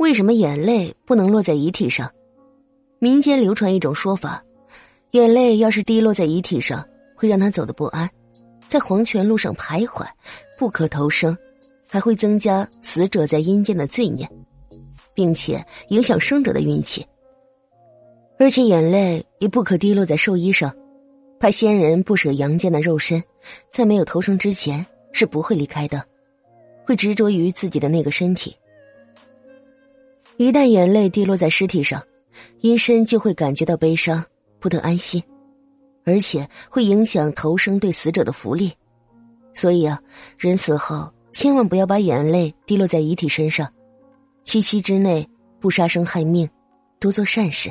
为什么眼泪不能落在遗体上？民间流传一种说法：眼泪要是滴落在遗体上，会让他走得不安，在黄泉路上徘徊，不可投生，还会增加死者在阴间的罪孽，并且影响生者的运气。而且眼泪也不可滴落在寿衣上，怕先人不舍阳间的肉身，在没有投生之前是不会离开的，会执着于自己的那个身体。一旦眼泪滴落在尸体上，阴身就会感觉到悲伤，不得安心，而且会影响投生对死者的福利。所以啊，人死后千万不要把眼泪滴落在遗体身上，七七之内不杀生害命，多做善事。